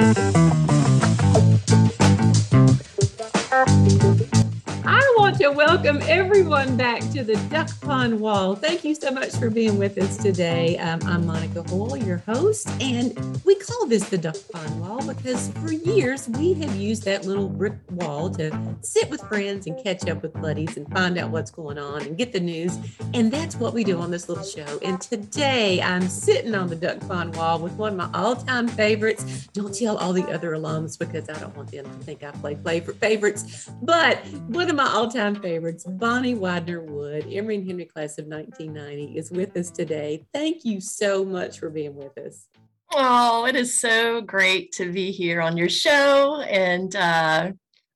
to welcome everyone back to the Duck Pond Wall. Thank you so much for being with us today. Um, I'm Monica Hoyle, your host, and we call this the Duck Pond Wall because for years we have used that little brick wall to sit with friends and catch up with buddies and find out what's going on and get the news. And that's what we do on this little show. And today I'm sitting on the Duck Pond Wall with one of my all-time favorites. Don't tell all the other alums because I don't want them to think I play favorites, but one of my all-time favorites, Bonnie Widener Wood, Emory and Henry class of 1990, is with us today. Thank you so much for being with us. Oh, it is so great to be here on your show. And uh,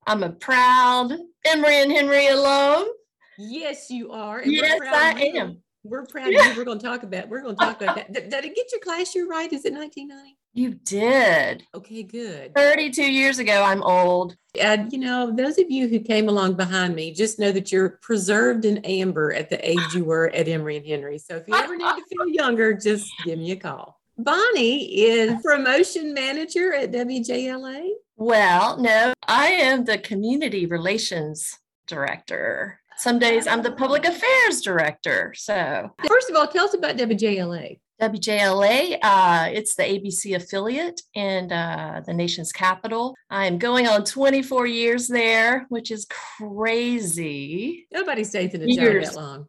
I'm a proud Emory and Henry alum. Yes, you are. And yes, I am. We're proud yeah. of you. We're going to talk about. We're going to talk about that. Did, did it get your class year right? Is it 1990? You did. Okay, good. 32 years ago, I'm old. And, you know, those of you who came along behind me, just know that you're preserved in amber at the age you were at Emory and Henry. So if you ever need to feel younger, just give me a call. Bonnie is promotion manager at WJLA. Well, no, I am the community relations director. Some days I'm the public affairs director. So, first of all, tell us about WJLA. WJLA. Uh, it's the ABC affiliate in uh, the nation's capital. I'm going on 24 years there, which is crazy. Nobody stays in a years. job that long.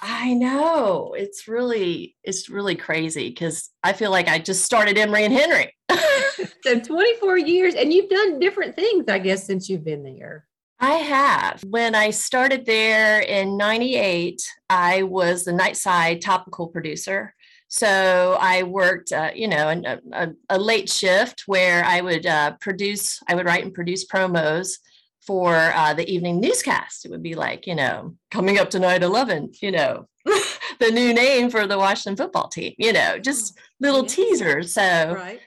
I know it's really it's really crazy because I feel like I just started Emory and Henry. so 24 years, and you've done different things, I guess, since you've been there. I have. When I started there in 98, I was the nightside topical producer. So I worked, uh, you know, a, a, a, late shift where I would uh, produce, I would write and produce promos for uh, the evening newscast. It would be like, you know, coming up tonight 11, you know, the new name for the Washington football team, you know, just oh, little yeah. teasers. So right.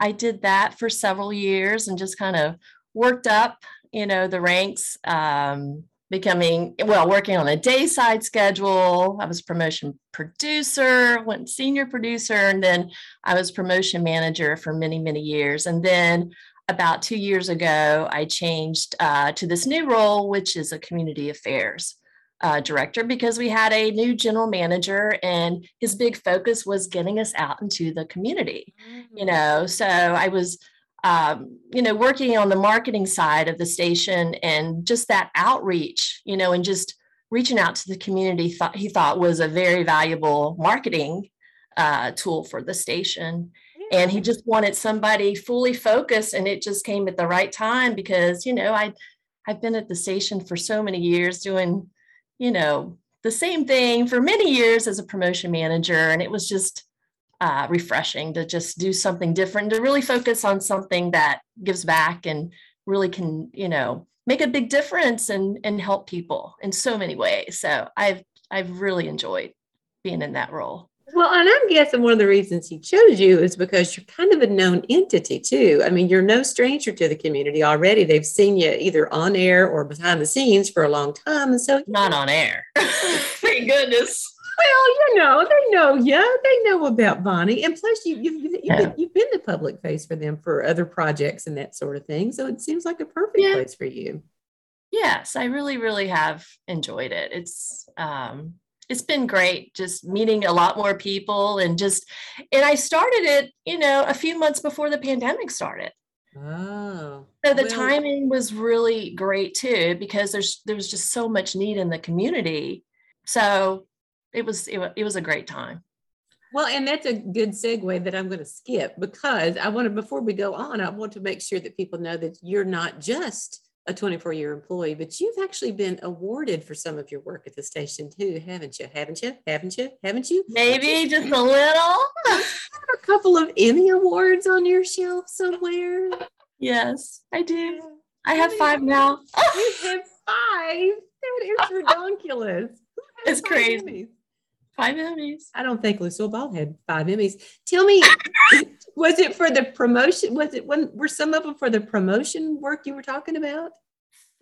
I did that for several years and just kind of worked up, you know, the ranks. Um, becoming well working on a day side schedule i was promotion producer went senior producer and then i was promotion manager for many many years and then about two years ago i changed uh, to this new role which is a community affairs uh, director because we had a new general manager and his big focus was getting us out into the community mm-hmm. you know so i was um, you know, working on the marketing side of the station and just that outreach, you know, and just reaching out to the community thought he thought was a very valuable marketing uh, tool for the station. And he just wanted somebody fully focused, and it just came at the right time because you know I I've been at the station for so many years doing, you know, the same thing for many years as a promotion manager, and it was just uh, refreshing to just do something different, to really focus on something that gives back and really can, you know, make a big difference and and help people in so many ways. So I've I've really enjoyed being in that role. Well, and I'm guessing one of the reasons he chose you is because you're kind of a known entity too. I mean, you're no stranger to the community already. They've seen you either on air or behind the scenes for a long time, and so not on air. Thank goodness. Well, you know, they know you. They know about Bonnie, and plus, you, you, you've, yeah. been, you've been the public face for them for other projects and that sort of thing. So it seems like a perfect yeah. place for you. Yes, I really, really have enjoyed it. It's um, it's been great just meeting a lot more people and just and I started it, you know, a few months before the pandemic started. Oh. So the well, timing was really great too because there's there's just so much need in the community. So it was it, it was a great time. Well, and that's a good segue that I'm going to skip because I want to, before we go on, I want to make sure that people know that you're not just a 24 year employee, but you've actually been awarded for some of your work at the station too, haven't you? Haven't you? Haven't you? Haven't you? Maybe just a little. a couple of Emmy awards on your shelf somewhere. Yes, I do. I have five now. you have five. That is ridiculous. It's crazy. Emmys? Five Emmys. I don't think Lucille Ball had five Emmys. Tell me, was it for the promotion? Was it when were some of them for the promotion work you were talking about?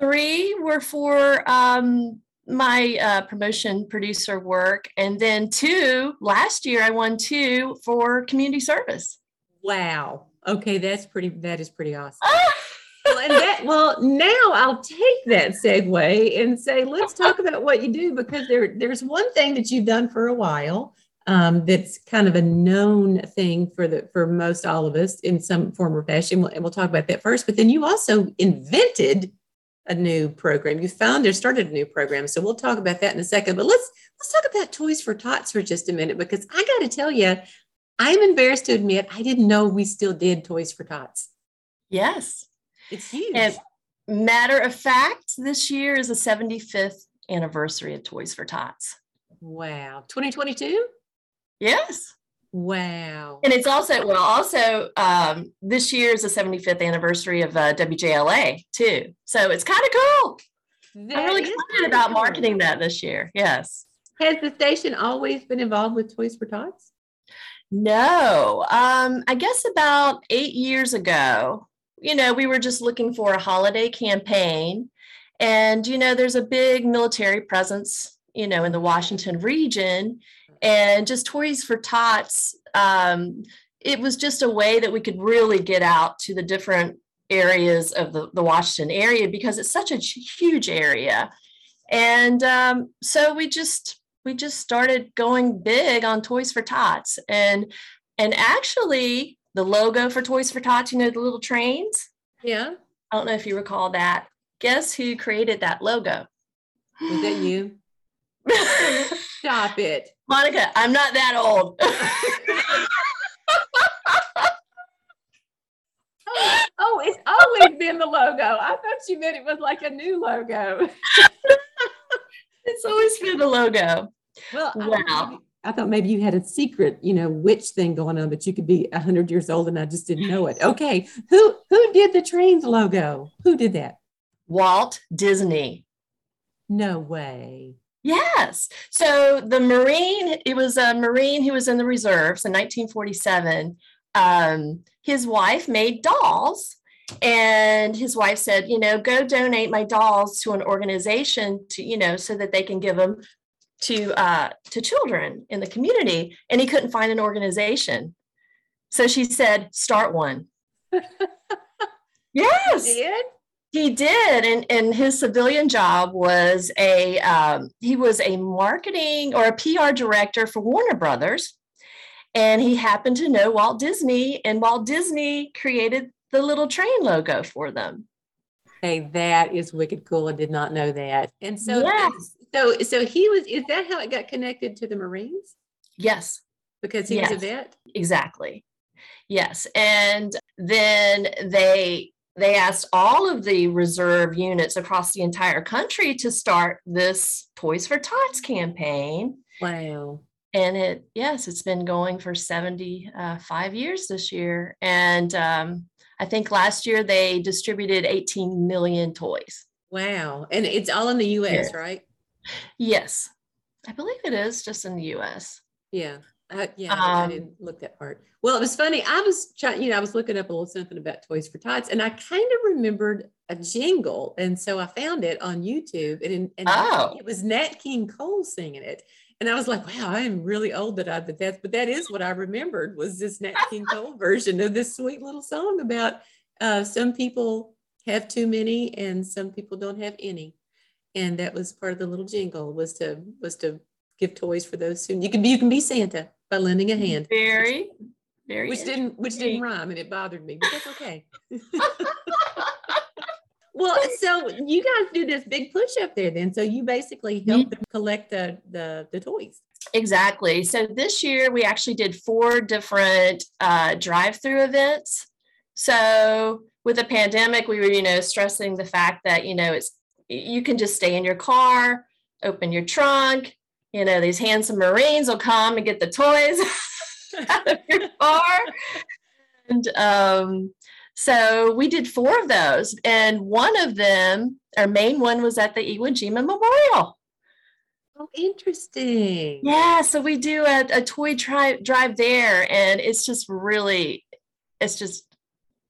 Three were for um, my uh, promotion producer work, and then two last year I won two for community service. Wow. Okay, that's pretty. That is pretty awesome. Well, and that, well, now I'll take that segue and say, let's talk about what you do because there, there's one thing that you've done for a while um, that's kind of a known thing for the for most all of us in some form or fashion. And we'll talk about that first. But then you also invented a new program. You founded, or started a new program. So we'll talk about that in a second. But let's let's talk about Toys for Tots for just a minute because I got to tell you, I'm embarrassed to admit I didn't know we still did Toys for Tots. Yes, it's huge. And matter of fact, this year is the 75th anniversary of Toys for Tots. Wow, 2022. Yes. Wow. And it's also, well, also um, this year is the 75th anniversary of uh, WJLA too. So it's kind of cool. That I'm really excited about cool. marketing that this year. Yes. Has the station always been involved with Toys for Tots? No. Um, I guess about eight years ago, you know, we were just looking for a holiday campaign. And, you know, there's a big military presence, you know, in the Washington region and just Toys for Tots. Um, it was just a way that we could really get out to the different areas of the, the Washington area because it's such a huge area. And um, so we just we just started going big on Toys for Tots. And and actually the logo for Toys for Tots, you know, the little trains. Yeah. I don't know if you recall that. Guess who created that logo? Was that you? Stop it. Monica, I'm not that old. oh, it's always been the logo. I thought you meant it was like a new logo. it's always been the logo. Well, wow. I thought maybe you had a secret, you know, witch thing going on, but you could be a hundred years old and I just didn't know it. Okay, who who did the trains logo? Who did that? Walt Disney. No way. Yes. So the Marine, it was a Marine who was in the reserves in 1947. Um, his wife made dolls, and his wife said, you know, go donate my dolls to an organization to, you know, so that they can give them to uh, to children in the community. And he couldn't find an organization, so she said, start one. yes. He did? He did, and and his civilian job was a um, he was a marketing or a PR director for Warner Brothers, and he happened to know Walt Disney, and Walt Disney created the little train logo for them. Hey, that is wicked cool. I did not know that. And so, yes. So so he was. Is that how it got connected to the Marines? Yes, because he yes. was a vet. Exactly. Yes, and then they they asked all of the reserve units across the entire country to start this Toys for Tots campaign. Wow. And it, yes, it's been going for 75 years this year. And um, I think last year they distributed 18 million toys. Wow. And it's all in the US, yeah. right? Yes. I believe it is just in the US. Yeah. Uh, yeah, um, I didn't look that part. Well, it was funny. I was trying, you know, I was looking up a little something about Toys for Tots, and I kind of remembered a jingle, and so I found it on YouTube, and, and oh. it was Nat King Cole singing it, and I was like, wow, I am really old that I that that's, but that is what I remembered was this Nat King Cole version of this sweet little song about uh, some people have too many and some people don't have any, and that was part of the little jingle was to was to give toys for those who you can be you can be Santa by lending a hand. Very, very. Which didn't which didn't rhyme and it bothered me, but that's okay. well, so you guys do this big push up there then. So you basically help mm-hmm. them collect the, the the toys. Exactly. So this year we actually did four different uh, drive-through events. So with the pandemic, we were, you know, stressing the fact that, you know, it's you can just stay in your car, open your trunk, you know, these handsome Marines will come and get the toys out of your car. And um, so we did four of those. And one of them, our main one, was at the Iwo Jima Memorial. Oh, interesting. Yeah. So we do a, a toy tri- drive there. And it's just really, it's just,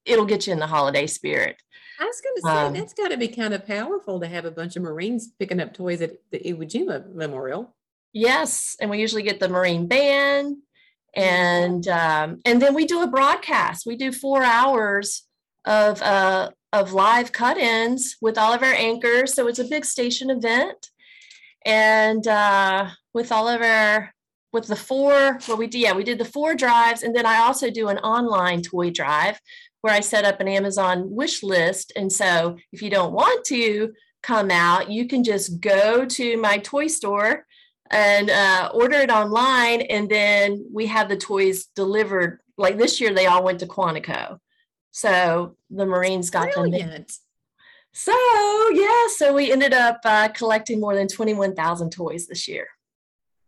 it'll get you in the holiday spirit. I was going to say um, that's got to be kind of powerful to have a bunch of Marines picking up toys at the Iwo Jima Memorial. Yes, and we usually get the Marine band and um, and then we do a broadcast. We do four hours of uh, of live cut-ins with all of our anchors. So it's a big station event, and uh, with all of our with the four well we did yeah we did the four drives and then i also do an online toy drive where i set up an amazon wish list and so if you don't want to come out you can just go to my toy store and uh, order it online and then we have the toys delivered. Like this year they all went to quantico. So the marines got Brilliant. them so yeah so we ended up uh, collecting more than 21000 toys this year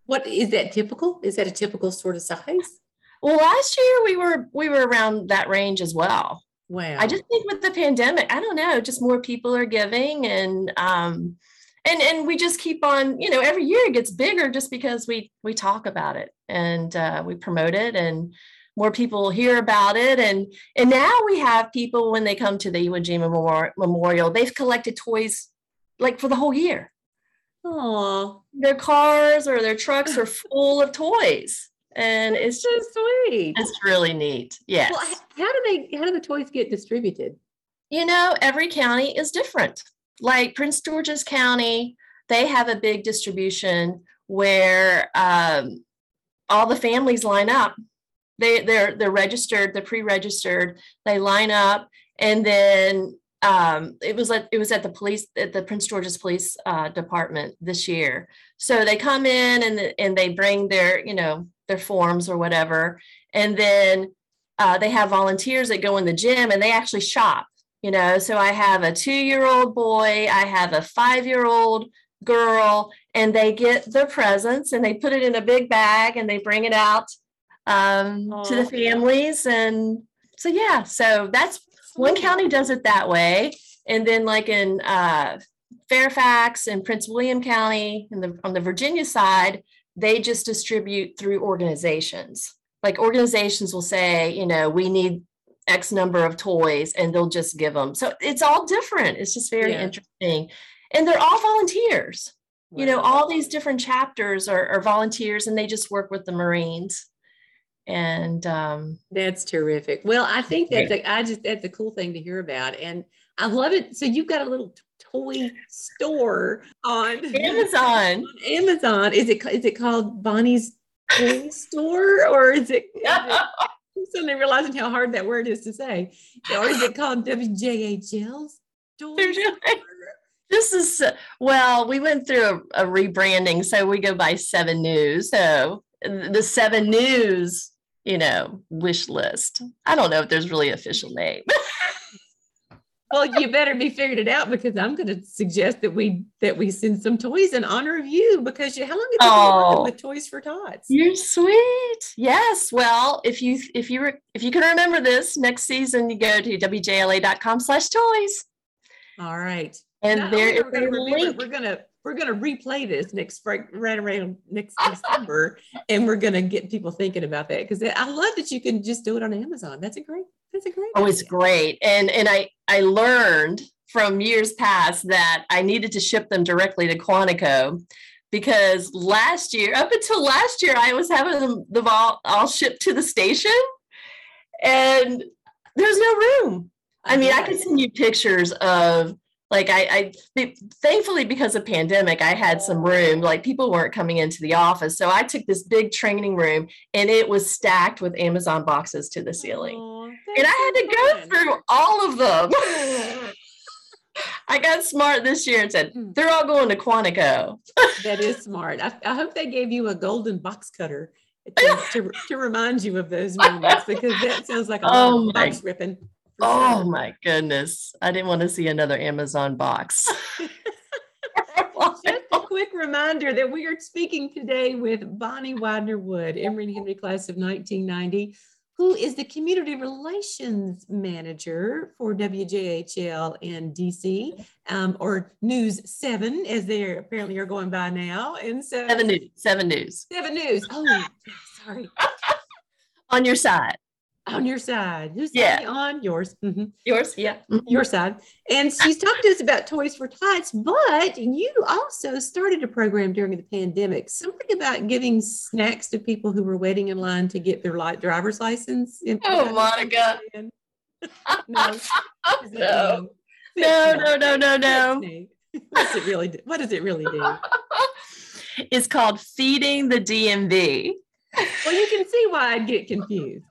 what is that typical? Is that a typical sort of size? Well, last year we were we were around that range as well. Wow. I just think with the pandemic, I don't know, just more people are giving and um and and we just keep on, you know, every year it gets bigger just because we we talk about it and uh, we promote it and more people hear about it and and now we have people when they come to the Iwo Jima Memorial, they've collected toys like for the whole year. Oh, their cars or their trucks are full of toys, and That's it's so just sweet. it's really neat. Yes, Well, how do they? How do the toys get distributed? you know every county is different. Like Prince George's County, they have a big distribution where um, all the families line up. They they're they're registered, they're pre-registered. They line up, and then um, it was at it was at the police at the Prince George's Police uh, Department this year. So they come in and and they bring their you know their forms or whatever, and then uh, they have volunteers that go in the gym and they actually shop. You know, so I have a two-year-old boy, I have a five-year-old girl, and they get their presents and they put it in a big bag and they bring it out um, to the families and so yeah so that's one county does it that way. And then like in uh, fairfax and prince william county and the, on the virginia side they just distribute through organizations. Like organizations will say you know we need x number of toys and they'll just give them so it's all different. It's just very Yeah. interesting. And they're all volunteers. You know all these different chapters are, are volunteers and they just work with the marines and um That's terrific. Well, I think that's a, I just that's a cool thing to hear about, and I love it. So you've got a little toy store on amazon on Amazon. Is it is it called Bonnie's Toy Store or is it? Is it I'm suddenly realizing how hard that word is to say. Or is it called WJHL's Store? this is uh, well we went through a, a rebranding so we go by seven news so the seven news you know wish list i don't know if there's really official name Well, you better be figured it out because I'm going to suggest that we that we send some toys in honor of you because you, how long have you been Oh. with Toys for Tots? You're sweet. Yes. Well, if you if you re- if you can remember this next season, you go to wjla.com slash toys. All right. And Not there is are we gonna a it, link. We're gonna we're gonna replay this next spring, right around next December, and we're gonna get people thinking about that because I love that you can just do it on Amazon. That's a great. That's a great. Oh, it's great. And and I I learned from years past that I needed to ship them directly to Quantico because last year, up until last year, I was having them the all, all shipped to the station, and there's no room. I mean, I could send you pictures of like I, I th- thankfully because of pandemic, I had some room. Like people weren't coming into the office, so I took this big training room, and it was stacked with Amazon boxes to the ceiling. And I had to go through all of them. I got smart this year and said Hmm. they're all going to Quantico. That is smart. I, I hope they gave you a golden box cutter to, to, to remind you of those moments because that sounds like a Oh box ripping. Oh my goodness! I didn't want to see another Amazon box. Just a quick reminder that we are speaking today with Bonnie Widener Wood, Emory Henry class of 1990, who is the community relations manager for WJHL in DC, um, or News 7, as they apparently are going by now. And so, Seven news. Seven news 7 News. Oh, sorry. on your side. On your side. Who's Yeah. on yours? Mhm. Yours? Yeah. Mhm. Your side. And she's talking to us about Toys for Tots, but you also started a program during the pandemic, something about giving snacks to people who were waiting in line to get their li- driver's license. in- Oh, Monica. No. No. No, no, no, no, no. What's it really do? What does it really do? It's called Feeding the DMV. Well, you can see why I'd get confused.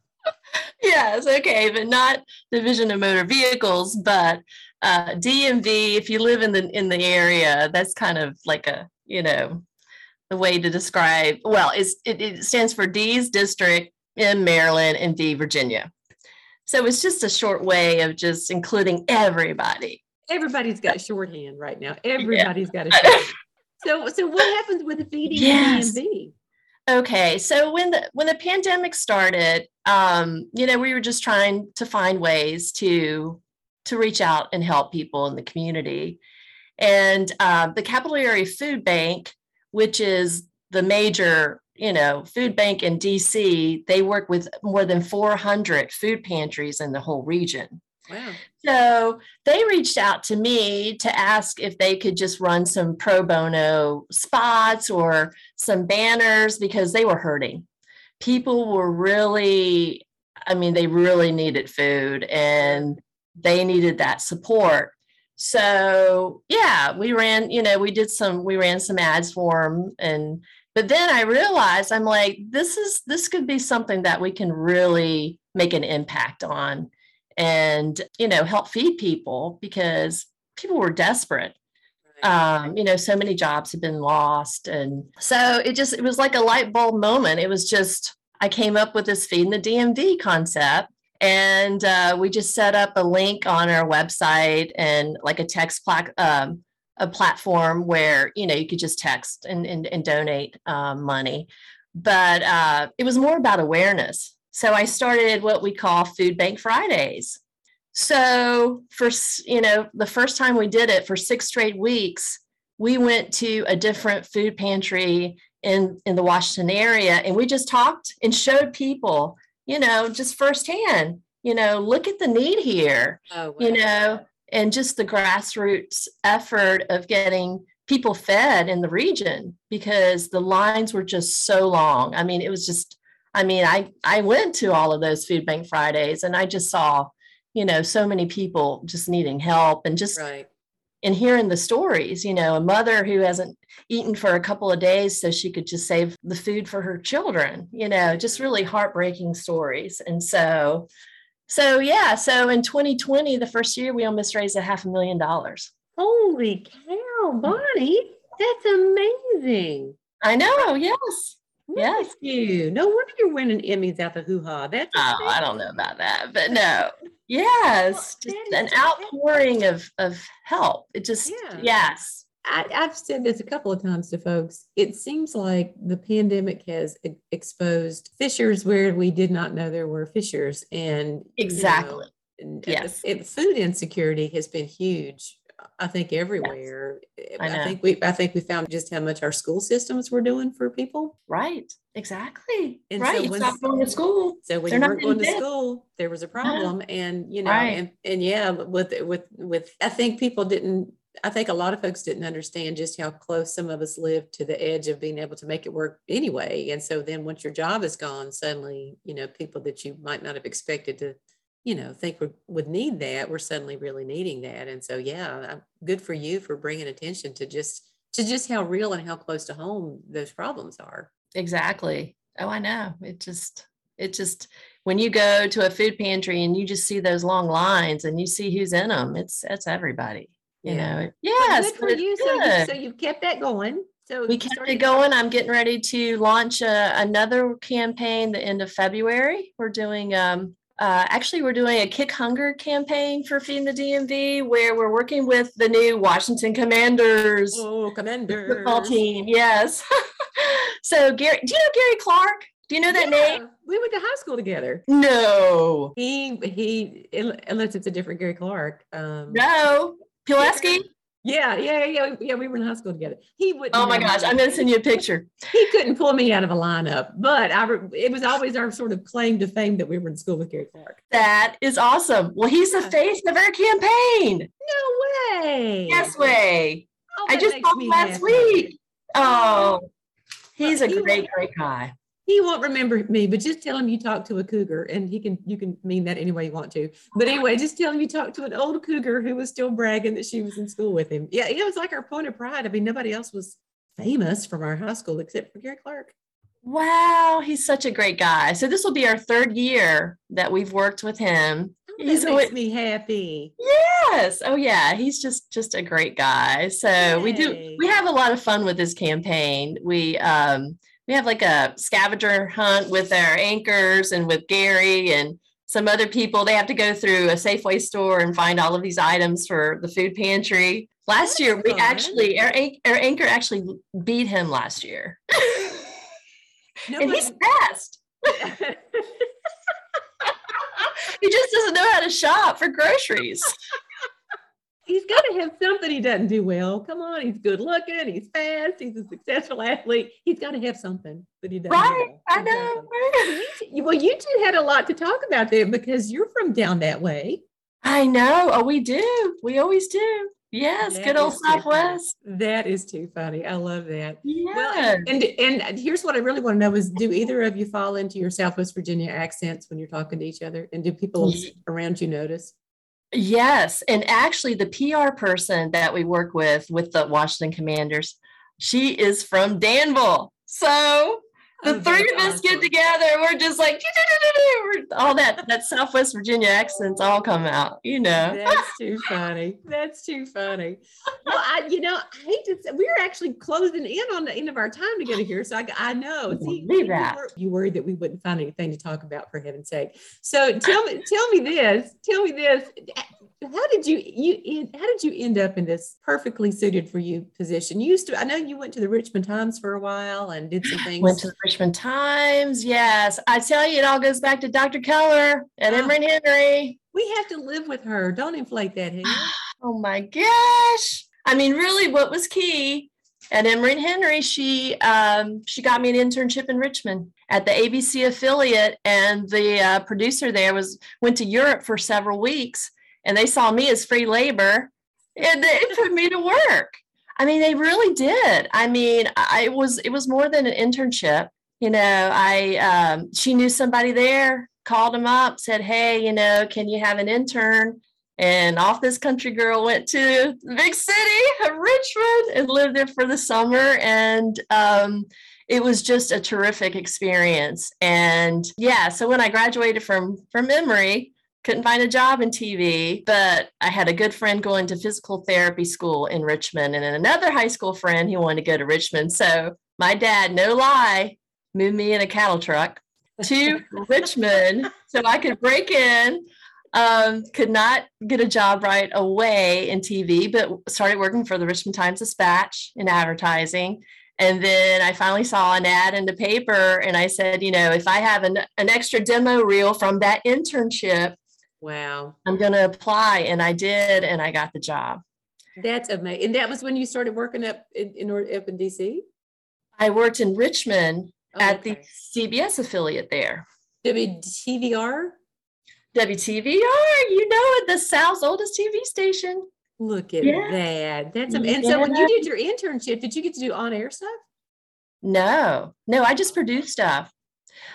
Yes, okay, but not the Division of Motor Vehicles, but uh, DMV. If you live in the in the area, that's kind of like a you know the way to describe. Well, it's, it, it stands for D's District in Maryland and V Virginia. So it's just a short way of just including everybody. Everybody's got shorthand right now. Everybody's got a shorthand. So, so what happens with the feeding Yes. DMV? Okay, so when the when the pandemic started, um, you know, we were just trying to find ways to to reach out and help people in the community, and uh, the Capital Area Food Bank, which is the major, you know, food bank in DC, they work with more than 400 food pantries in the whole region. Wow. So they reached out to me to ask if they could just run some pro bono spots or some banners because they were hurting. People were really, I mean, they really needed food and they needed that support. So yeah, we ran, you know, we did some, we ran some ads for them and but then I realized I'm like, this is this could be something that we can really make an impact on and you know help feed people because people were desperate. Um, you know so many jobs had been lost. And so it just it was like a light bulb moment. It was just i came up with this feed feeding the dmv concept and uh, we just set up a link on our website and like a text plat- um, a platform where you know you could just text and, and, and donate um, money. But uh, it was more about awareness so I started what we call Food Bank Fridays. So for you know the first time we did it for six straight weeks, we went to a different food pantry in in the Washington area, and we just talked and showed people, you know, just firsthand, you know, look at the need here, Oh, you know, and just the grassroots effort of getting people fed in the region because the lines were just so long. I mean, it was just I mean, I I went to all of those food bank Fridays and I just saw, you know, so many people just needing help and just Right. and hearing the stories, you know, a mother who hasn't eaten for a couple of days so she could just save the food for her children, you know, just really heartbreaking stories. And so so yeah, so in 2020, the first year we almost raised a half a million dollars. Holy cow, Bonnie. That's amazing. I know, yes. Yes. at you. No wonder you're winning Emmys out the hoo ha. That's Oh, I don't know about that, but no. Yes, just an outpouring of of help. It just Yeah. yes. I, I've said this a couple of times to folks. It seems like the pandemic has exposed fissures where we did not know there were fissures, and you know, Exactly. and- and Yes. it- food insecurity has been huge. I think everywhere. Eh, I know. think we. I think we found just how much our school systems were doing for people. Right. Exactly. And right. so you once- stop going to school. So when They're you weren't going to school, there was a uh-huh. problem, and you know, Right. and, and yeah, with with with, I think people didn't. I think a lot of folks didn't understand just how close some of us lived to the edge of being able to make it work anyway. And so then, once your job is gone, suddenly, you know, people that you might not have expected to, you know, think we would need that, we're suddenly really needing that. And so, yeah, I'm- good for you for bringing attention to just to just how real and how close to home those problems are. Exactly. Oh, I know. It just it just when you go to a food pantry and you just see those long lines and you see who's in them, it's it's everybody. You Yeah. know. But Yes. good for you. So you good. so you've kept that going. So we you kept it going. I'm getting ready to launch a, another campaign the end of February. We're doing um uh, actually we're doing a kick hunger campaign for feeding the DMV where we're working with the new Washington Commanders Oh, commander. football team. Yes. so Gary, do you know Gary Clark? Do you know that name? We went to high school together. No. He he unless it's a different Gary Clark. Um No. Pulaski? Yeah, yeah, yeah, yeah. We were in high school together. He would. Oh my gosh, I'm gonna send you a picture. He couldn't pull me out of a lineup, but I. It was always our sort of claim to fame that we were in school with Gary Clark. That is awesome. Well, he's the face of our campaign. No way. Yes way. Oh, I just talked last happy. week. Oh, he's a great, great guy he won't remember me, but just tell him you talked to a cougar and he can, you can mean that any way you want to. But anyway, just tell him you talked to an old cougar who was still bragging that she was in school with him. Yeah, it was like our point of pride. I mean, nobody else was famous from our high school except for Gary Clark. Wow, he's such a great guy. So this will be our third year that we've worked with him. Oh, he's makes me happy. Yes. Oh yeah, he's just just a great guy. So Yay. we do we have a lot of fun with this campaign. We um we have like a scavenger hunt with our anchors and with Gary and some other people. They have to go through a Safeway store and find all of these items for the food pantry. Last That's year, we fun. actually our, our anchor actually beat him last year, and he's fast. he just doesn't know how to shop for groceries he's got to have something he doesn't do well. Come on, he's good looking, he's fast, he's a successful athlete. He's got to have something that he doesn't. Right, well. I know. well, you two had a lot to talk about there because you're from down that way. I know. Oh, we do. We always do. Yes, that good old Southwest. That is too funny. I love that. Yeah. Well, and and here's what I really want to know is do either of you fall into your Southwest Virginia accents when you're talking to each other? And do people around you notice? Yes. And actually, the PR person that we work with, with the Washington Commanders, she is from Danville. So the oh, three of us awesome. get together. We're just like all that that Southwest Virginia accents all come out. You know, that's too funny. That's too funny. Well, I you know I hate to say we're actually closing in on the end of our time together here. So I, I know. See, you, that. Were, you worried that we wouldn't find anything to talk about for heaven's sake. So tell me, tell me this. Tell me this how did you you how did you end up in this perfectly suited for you position? You used to I know you went to the Richmond Times for a while and did some things. Went to the Richmond Times, yes. I tell you, it all goes back to Dr. Keller and oh, Emory Henry. We have to live with her. Don't inflate that here. oh my gosh! I mean, really, what was key at Emory Henry? She um, she got me an internship in Richmond at the ABC affiliate, and the uh, producer there was went to Europe for several weeks and they saw me as free labor and they put me to work. I mean, they really did. I mean, I was it was more than an internship. You know, I um, she knew somebody there, called him up, said, "Hey, you know, can you have an intern?" And off this country girl went to the big city Richmond and lived there for the summer. And um, it was just a terrific experience. And yeah, so when I graduated from from Emory, couldn't find a job in TV, but I had a good friend going to physical therapy school in Richmond and then another high school friend who wanted to go to Richmond. So my dad, no lie, moved me in a cattle truck to Richmond so I could break in. Um, could not get a job right away in TV, but started working for the Richmond Times Dispatch in advertising. And then I finally saw an ad in the paper and I said, you know, if I have an, an extra demo reel from that internship, Wow. I'm going to apply. And I did, and I got the job. That's amazing. And that was when you started working up in, in up in DC? I worked in Richmond oh, at okay. the CBS affiliate there. WTVR? WTVR, you know it, the South's oldest TV station. Look at yeah. that. That's amazing. And so when you did your internship, did you get to do on air stuff? No, no, I just produced stuff.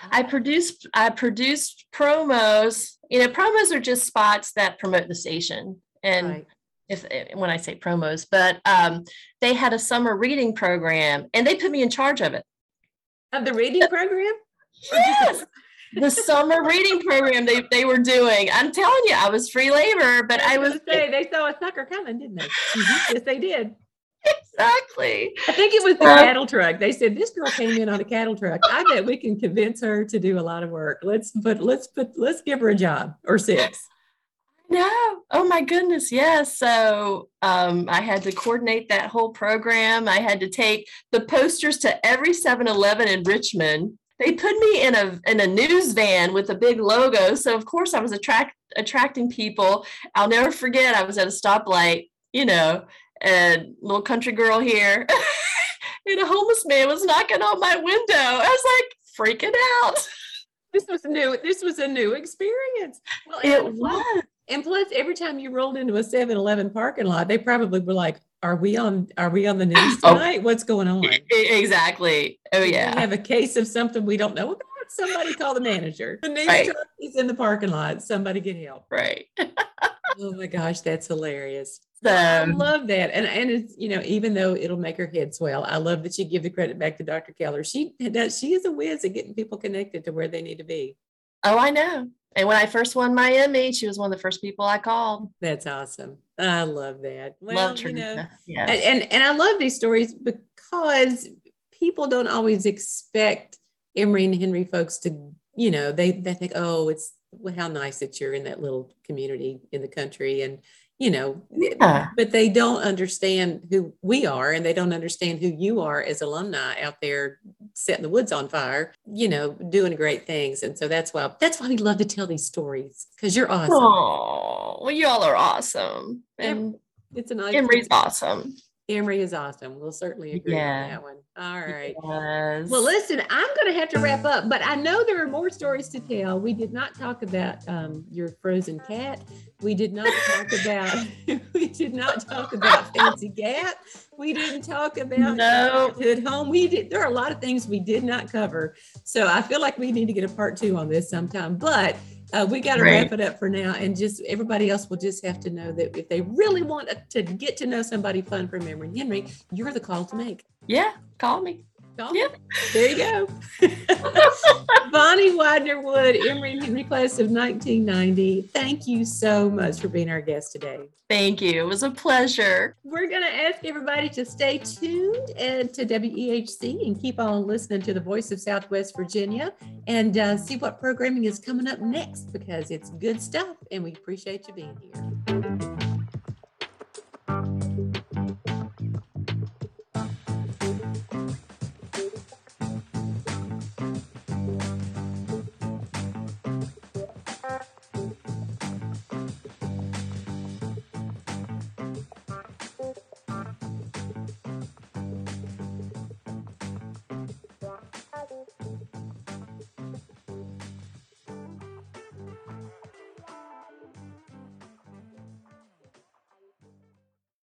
Oh. I produced I produced promos. You know, promos are just spots that promote the station. And right. if eh, when I say promos, but um, they had a summer reading program, and they put me in charge of it. Of the reading program? Yes. the summer reading program they, they were doing. I'm telling you, I was free labor, but I was, I was say they saw a sucker coming, didn't they? Yes, they did exactly. I think it was the uh, cattle truck. They said this girl came in on a cattle truck. I bet we can convince her to do a lot of work. Let's put let's put let's give her a job or six. No. Oh my goodness. Yes. So um, I had to coordinate that whole program. I had to take the posters to every 7-Eleven in Richmond. They put me in a in a news van with a big logo. So of course I was attract attracting people. I'll never forget. I was at a stoplight, you know, and little country girl here. and a homeless man was knocking on my window. I was like freaking out. This was new. This was a new experience. Well, it was. And plus, every time you rolled into a 7-Eleven parking lot, they probably were like, "Are we on? Are we on the news oh. tonight? Oh, What's going on?" Exactly. Oh yeah. We have a case of something we don't know about. Somebody call the manager. The news right. truck is in the parking lot. Somebody get help. Right. oh my gosh, that's hilarious. So, I love that. And and it's, you know, even though it'll make her head swell, I love that you give the credit back to Dr. Keller. She does she is a whiz at getting people connected to where they need to be. Oh, I know. And when I first won my Emmy, she was one of the first people I called. That's awesome. I love that. Well, love You know, yes. and, and and I love these stories because people don't always expect Emory and Henry folks to, you know, they they think, oh, it's well, how nice that you're in that little community in the country and you know yeah. but they don't understand who we are and they don't understand who you are as alumni out there setting the woods on fire you know doing great things. And so that's why that's why we love to tell these stories because you're awesome. Oh well you all are awesome and it's an Emory's awesome Emory is awesome. We'll certainly agree yeah. on that one. All right. Yes. Well, listen, I'm going to have to wrap up, but I know there are more stories to tell. We did not talk about um, your frozen cat. We did not talk about. we did not talk about Fancy Gap. We didn't talk about no. Hood Home. We did. There are a lot of things we did not cover. So I feel like we need to get a part two on this sometime. But uh, we got to wrap it up for now and just everybody else will just have to know that if they really want to get to know somebody fun from Emory Henry you're the call to make. Yeah call me call yeah. There you go bonnie widener wood emory henry class of 1990 thank you so much for being our guest today Thank you. It was a pleasure. We're going to ask everybody to stay tuned and to WEHC and keep on listening to the voice of Southwest Virginia and uh, see what programming is coming up next because it's good stuff and we appreciate you being here.